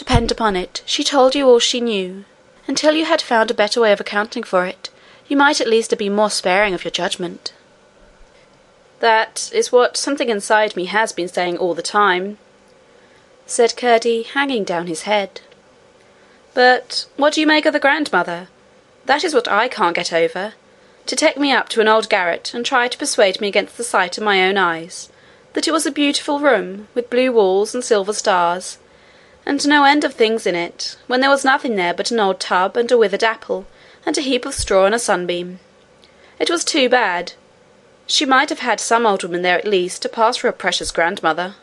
Depend upon it, she told you all she knew, and till you had found a better way of accounting for it, you might at least have been more sparing of your judgment.' 'That is what something inside me has been saying all the time,' said Curdie, hanging down his head. 'But what do you make of the grandmother? That is what I can't get over. To take me up to an old garret, and try to persuade me against the sight of my own eyes that it was a beautiful room, with blue walls and silver stars, and no end of things in it, when there was nothing there but an old tub and a withered apple and a heap of straw and a sunbeam. It was too bad. She might have had some old woman there at least to pass for a precious grandmother.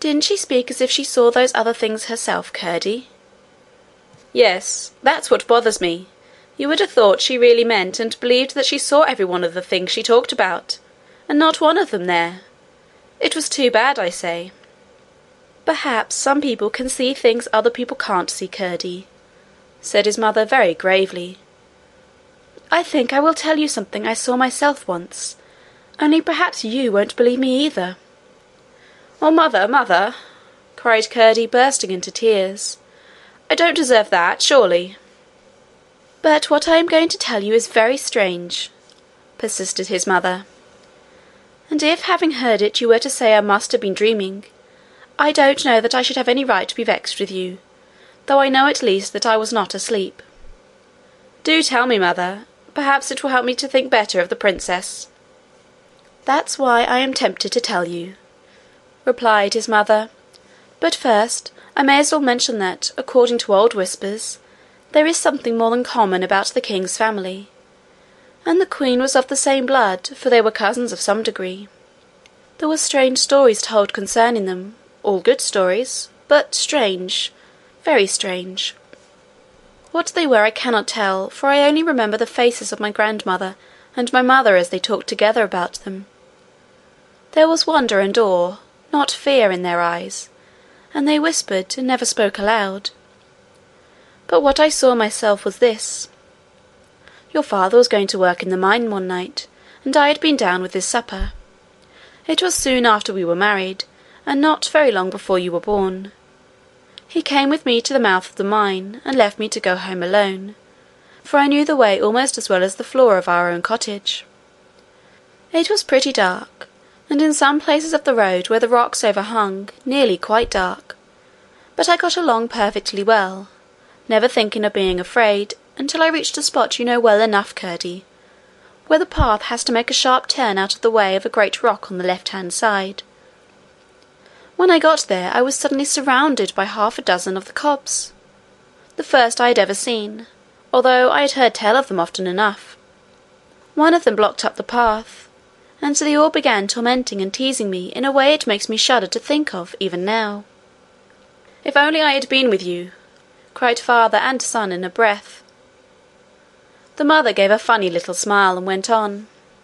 Didn't she speak as if she saw those other things herself, Curdie? Yes, That's what bothers me. You would have thought she really meant and believed that she saw every one of the things she talked about, and not one of them there. It was too bad, I say.' 'Perhaps some people can see things other people can't see, Curdie,' said his mother very gravely. 'I think I will tell you something I saw myself once, only perhaps you won't believe me either.' 'Oh, mother, mother!' cried Curdie, bursting into tears. 'I don't deserve that, surely.' But what I am going to tell you is very strange,' persisted his mother. And if having heard it you were to say I must have been dreaming, I don't know that I should have any right to be vexed with you, though I know at least that I was not asleep. Do tell me, mother. Perhaps it will help me to think better of the princess." "That's why I am tempted to tell you,' replied his mother. "But first I may as well mention that, according to old whispers, there is something more than common about the king's family, and the queen was of the same blood, for they were cousins of some degree. There were strange stories told concerning them, all good stories, but strange, very strange. What they were I cannot tell, for I only remember the faces of my grandmother and my mother as they talked together about them. There was wonder and awe, not fear, in their eyes, and they whispered and never spoke aloud. But what I saw myself was this. Your father was going to work in the mine one night, and I had been down with his supper. It was soon after we were married, and not very long before you were born. He came with me to the mouth of the mine, and left me to go home alone, for I knew the way almost as well as the floor of our own cottage. It was pretty dark, and in some places of the road where the rocks overhung, nearly quite dark, but I got along perfectly well, never thinking of being afraid, until I reached a spot you know well enough, Curdie, where the path has to make a sharp turn out of the way of a great rock on the left hand side. When I got there I was suddenly surrounded by half a dozen of the cobs, the first I had ever seen, although I had heard tell of them often enough. One of them blocked up the path, and so they all began tormenting and teasing me in a way it makes me shudder to think of even now. If only I had been with you, cried father and son in a breath. The mother gave a funny little smile and went on.